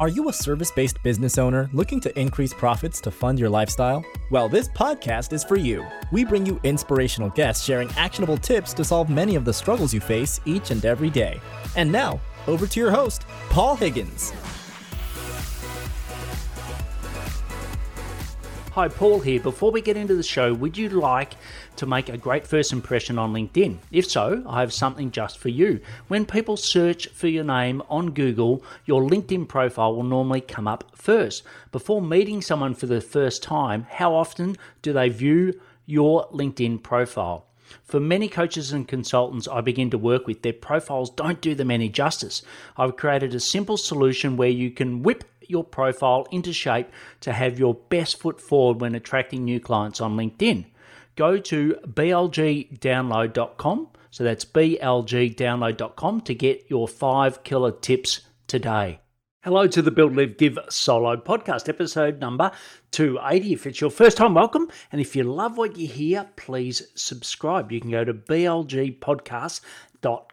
Are you a service based business owner looking to increase profits to fund your lifestyle? Well, this podcast is for you. We bring you inspirational guests sharing actionable tips to solve many of the struggles you face each and every day. And now, over to your host, Paul Higgins. Hi, Paul here. Before we get into the show, would you like to make a great first impression on LinkedIn? If so, I have something just for you. When people search for your name on Google, your LinkedIn profile will normally come up first. Before meeting someone for the first time, how often do they view your LinkedIn profile? For many coaches and consultants I begin to work with, their profiles don't do them any justice. I've created a simple solution where you can whip your profile into shape to have your best foot forward when attracting new clients on LinkedIn. Go to blgdownload.com. So that's blgdownload.com to get your five killer tips today. Hello to the Build, Live, Give solo podcast, episode number 280. If it's your first time, welcome. And if you love what you hear, please subscribe. You can go to blgpodcast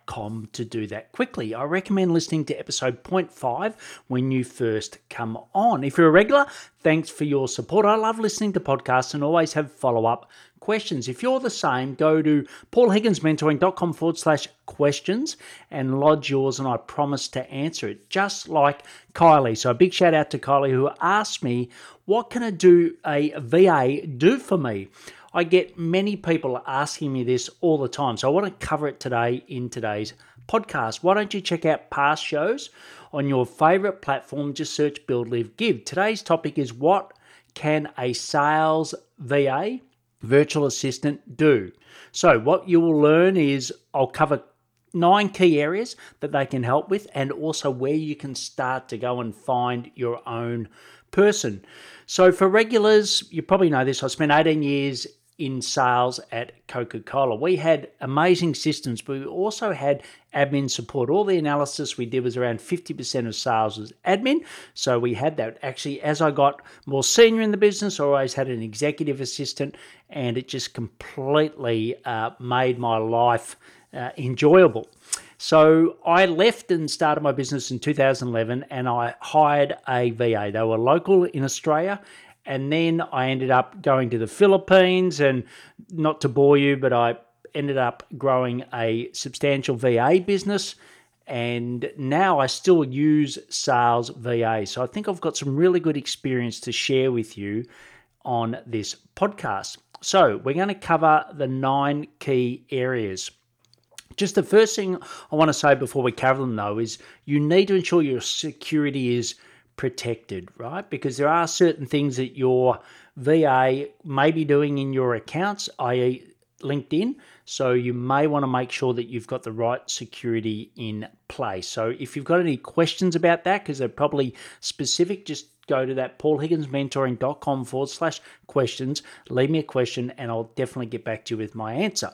com to do that quickly. I recommend listening to episode 0.5 when you first come on. If you're a regular, thanks for your support. I love listening to podcasts and always have follow up questions. If you're the same, go to paulhigginsmentoring.com forward slash questions and lodge yours, and I promise to answer it, just like Kylie. So, a big shout out to Kylie who asked me, What can I do a VA do for me? I get many people asking me this all the time. So I want to cover it today in today's podcast. Why don't you check out past shows on your favorite platform? Just search Build, Live, Give. Today's topic is what can a sales VA, virtual assistant, do? So, what you will learn is I'll cover nine key areas that they can help with and also where you can start to go and find your own person. So, for regulars, you probably know this. I spent 18 years in sales at Coca Cola. We had amazing systems, but we also had admin support. All the analysis we did was around 50% of sales was admin. So we had that. Actually, as I got more senior in the business, I always had an executive assistant, and it just completely uh, made my life uh, enjoyable. So I left and started my business in 2011 and I hired a VA. They were local in Australia and then I ended up going to the Philippines, and not to bore you, but I ended up growing a substantial VA business. And now I still use Sales VA. So I think I've got some really good experience to share with you on this podcast. So we're going to cover the nine key areas. Just the first thing I want to say before we cover them, though, is you need to ensure your security is protected, right? Because there are certain things that your VA may be doing in your accounts, i.e., LinkedIn. So you may want to make sure that you've got the right security in place. So if you've got any questions about that, because they're probably specific, just go to that paulhigginsmentoring.com forward slash questions, leave me a question, and I'll definitely get back to you with my answer.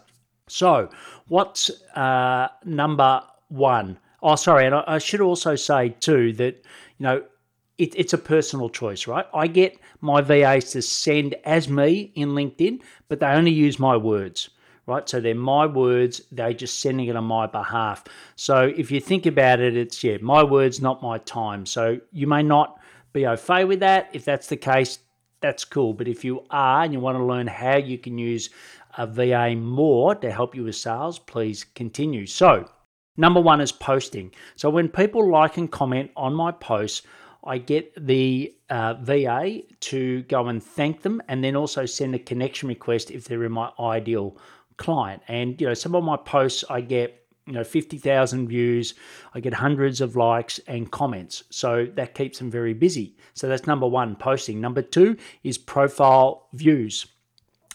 So, what's uh, number one? Oh, sorry, and I, I should also say too that you know it, it's a personal choice, right? I get my VAs to send as me in LinkedIn, but they only use my words, right? So they're my words, they're just sending it on my behalf. So if you think about it, it's, yeah, my words, not my time. So you may not be fait with that. If that's the case, that's cool. But if you are and you want to learn how you can use a VA more to help you with sales, please continue. So, number one is posting. So when people like and comment on my posts, I get the uh, VA to go and thank them and then also send a connection request if they're in my ideal client. And, you know, some of my posts I get, you know, 50,000 views, I get hundreds of likes and comments. So that keeps them very busy. So that's number one, posting. Number two is profile views.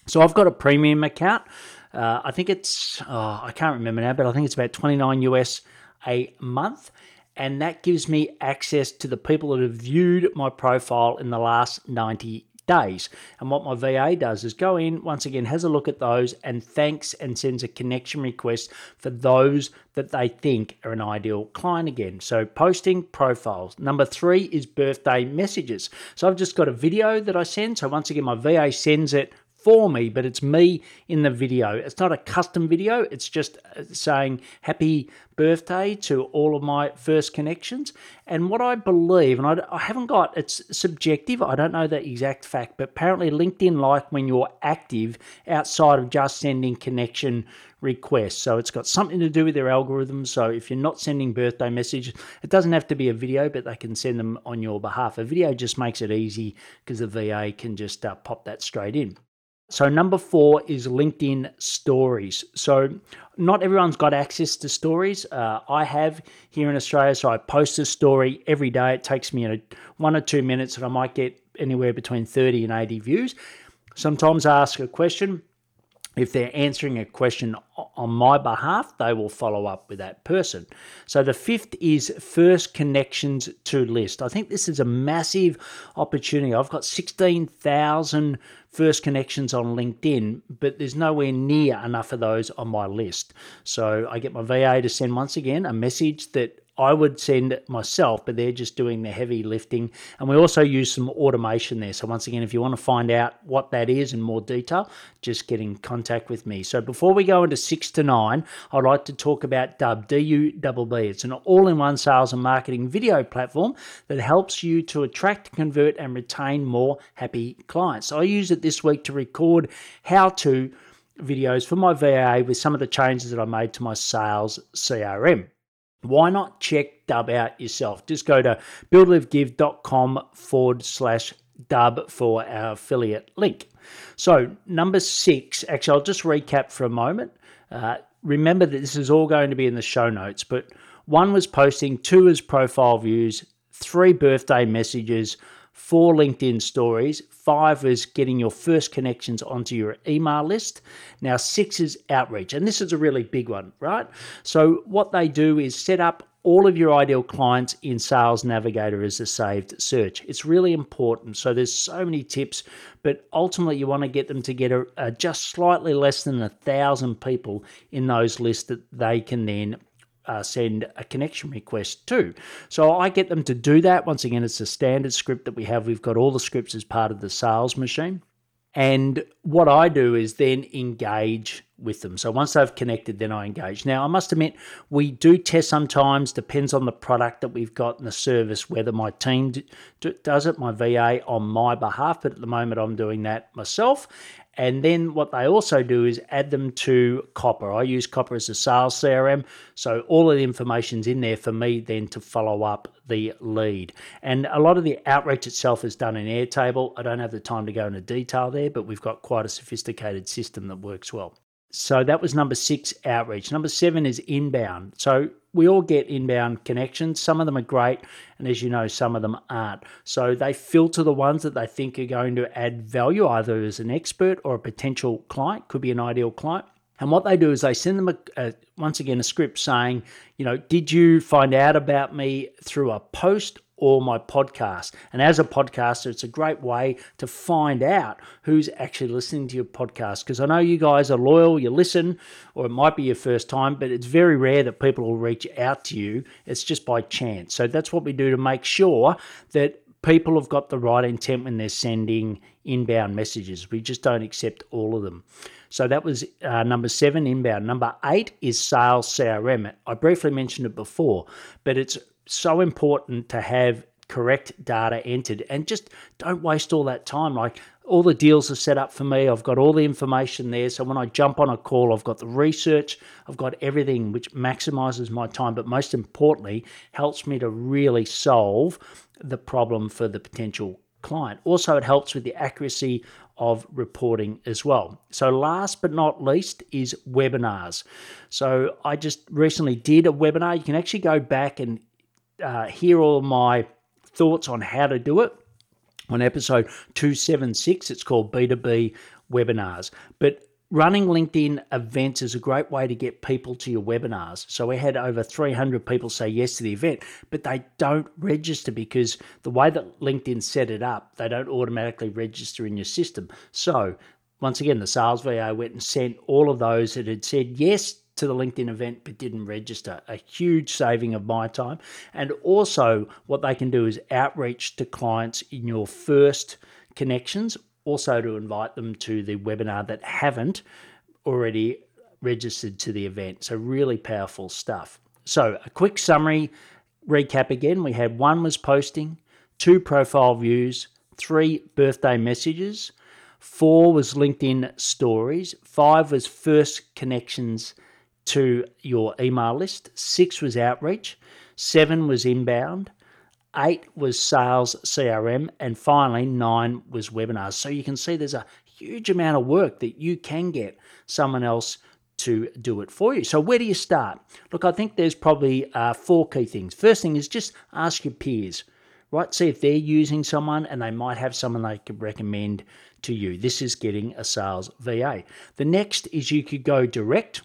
So I've got a premium account. Uh, I think it's, oh, I can't remember now, but I think it's about 29 US a month and that gives me access to the people that have viewed my profile in the last 90 days. And what my VA does is go in, once again, has a look at those and thanks and sends a connection request for those that they think are an ideal client again. So, posting profiles. Number three is birthday messages. So, I've just got a video that I send. So, once again, my VA sends it for me, but it's me in the video. It's not a custom video, it's just uh, saying happy birthday to all of my first connections. And what I believe, and I, I haven't got, it's subjective, I don't know the exact fact, but apparently LinkedIn like when you're active outside of just sending connection requests. So it's got something to do with their algorithm. So if you're not sending birthday messages, it doesn't have to be a video, but they can send them on your behalf. A video just makes it easy because the VA can just uh, pop that straight in. So, number four is LinkedIn stories. So, not everyone's got access to stories. Uh, I have here in Australia, so I post a story every day. It takes me know, one or two minutes, and I might get anywhere between 30 and 80 views. Sometimes I ask a question, if they're answering a question on my behalf, they will follow up with that person. So the fifth is first connections to list. I think this is a massive opportunity. I've got 16,000 first connections on LinkedIn, but there's nowhere near enough of those on my list. So I get my VA to send once again a message that I would send it myself, but they're just doing the heavy lifting. And we also use some automation there. So, once again, if you want to find out what that is in more detail, just get in contact with me. So, before we go into six to nine, I'd like to talk about Dubb, D U B B. It's an all in one sales and marketing video platform that helps you to attract, convert, and retain more happy clients. So, I use it this week to record how to videos for my VA with some of the changes that I made to my sales CRM why not check Dubb out yourself? Just go to buildlivegive.com forward slash dubb for our affiliate link. So, number six, actually, I'll just recap for a moment. Uh, remember that this is all going to be in the show notes, but one was posting, two is profile views, three birthday messages, four LinkedIn stories, five is getting your first connections onto your email list. Now, six is outreach, and this is a really big one, right? So, what they do is set up all of your ideal clients in Sales Navigator as a saved search. It's really important. So there's so many tips, but ultimately you want to get them to get just slightly less than a thousand people in those lists that they can then uh, send a connection request to. So I get them to do that. Once again, it's a standard script that we have. We've got all the scripts as part of the sales machine. And what I do is then engage with them. So once they've connected, then I engage. Now, I must admit, we do test sometimes, depends on the product that we've got and the service, whether my team does it, my VA on my behalf. But at the moment, I'm doing that myself. And then what they also do is add them to Copper. I use Copper as a sales CRM. So all of the information's in there for me then to follow up the lead. And a lot of the outreach itself is done in Airtable. I don't have the time to go into detail there, but we've got quite a sophisticated system that works well. So that was number six, outreach. Number seven is inbound. So we all get inbound connections. Some of them are great, and as you know, some of them aren't. So they filter the ones that they think are going to add value, either as an expert or a potential client, could be an ideal client. And what they do is they send them a, a, once again a script saying, you know, did you find out about me through a post or my podcast. And as a podcaster, it's a great way to find out who's actually listening to your podcast. Because I know you guys are loyal, you listen, or it might be your first time, but it's very rare that people will reach out to you. It's just by chance. So that's what we do to make sure that people have got the right intent when they're sending inbound messages. We just don't accept all of them. So that was uh, number seven, inbound. Number eight is sales CRM. I briefly mentioned it before, but it's so important to have correct data entered and just don't waste all that time. Like all the deals are set up for me. I've got all the information there. So when I jump on a call, I've got the research, I've got everything which maximizes my time, but most importantly, helps me to really solve the problem for the potential client. Also, it helps with the accuracy of reporting as well. So, last but not least is webinars. So, I just recently did a webinar. You can actually go back and uh, hear all my thoughts on how to do it on episode 276. It's called B2B webinars. But running LinkedIn events is a great way to get people to your webinars. So we had over 300 people say yes to the event, but they don't register because the way that LinkedIn set it up, they don't automatically register in your system. So once again, the sales VA went and sent all of those that had said yes to the LinkedIn event but didn't register. A huge saving of my time. And also, what they can do is outreach to clients in your first connections also to invite them to the webinar that haven't already registered to the event. So, really powerful stuff. So, a quick summary recap again we had one was posting, two profile views, three birthday messages, four was LinkedIn stories, five was first connections to your email list, six was outreach, seven was inbound, eight was sales CRM, and finally, nine was webinars. So you can see there's a huge amount of work that you can get someone else to do it for you. So, where do you start? Look, I think there's probably uh, four key things. First thing is just ask your peers, right? See if they're using someone and they might have someone they could recommend to you. This is getting a sales VA. The next is you could go direct.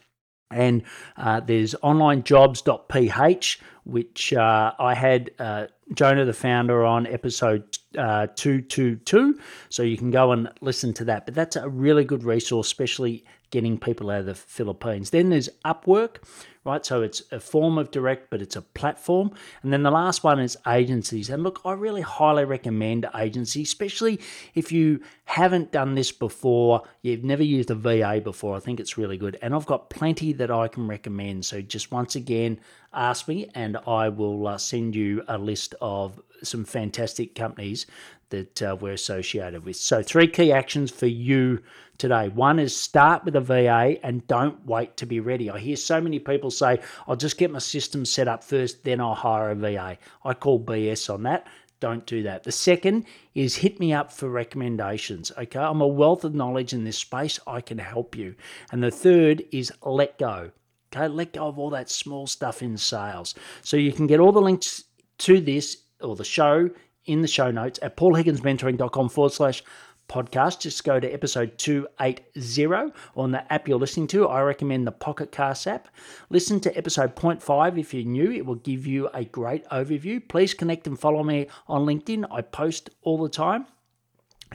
And uh, there's onlinejobs.ph, which uh, I had uh, Jonah, the founder, on episode uh, 222. So you can go and listen to that. But that's a really good resource, especially getting people out of the Philippines. Then there's Upwork, right? So it's a form of direct, but it's a platform. And then the last one is agencies. And look, I really highly recommend agencies, especially if you haven't done this before, you've never used a VA before. I think it's really good. And I've got plenty that I can recommend. So just once again, ask me and I will uh, send you a list of some fantastic companies that uh, we're associated with. So, three key actions for you today. One is start with a VA and don't wait to be ready. I hear so many people say, I'll just get my system set up first, then I'll hire a VA. I call BS on that. Don't do that. The second is hit me up for recommendations. Okay, I'm a wealth of knowledge in this space. I can help you. And the third is let go. Okay, let go of all that small stuff in sales. So you can get all the links to this or the show in the show notes at paulhigginsmentoring.com forward slash podcast. Just go to episode 280 on the app you're listening to. I recommend the Pocket Cast app. Listen to episode 0.5 if you're new, it will give you a great overview. Please connect and follow me on LinkedIn. I post all the time.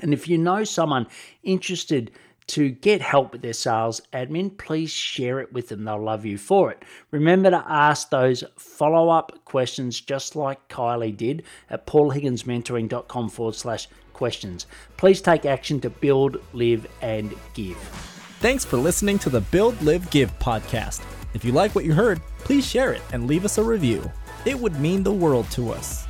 And if you know someone interested, to get help with their sales admin, please share it with them. They'll love you for it. Remember to ask those follow up questions just like Kylie did at paulhigginsmentoring.com forward slash questions. Please take action to build, live, and give. Thanks for listening to the Build, Live, Give podcast. If you like what you heard, please share it and leave us a review. It would mean the world to us.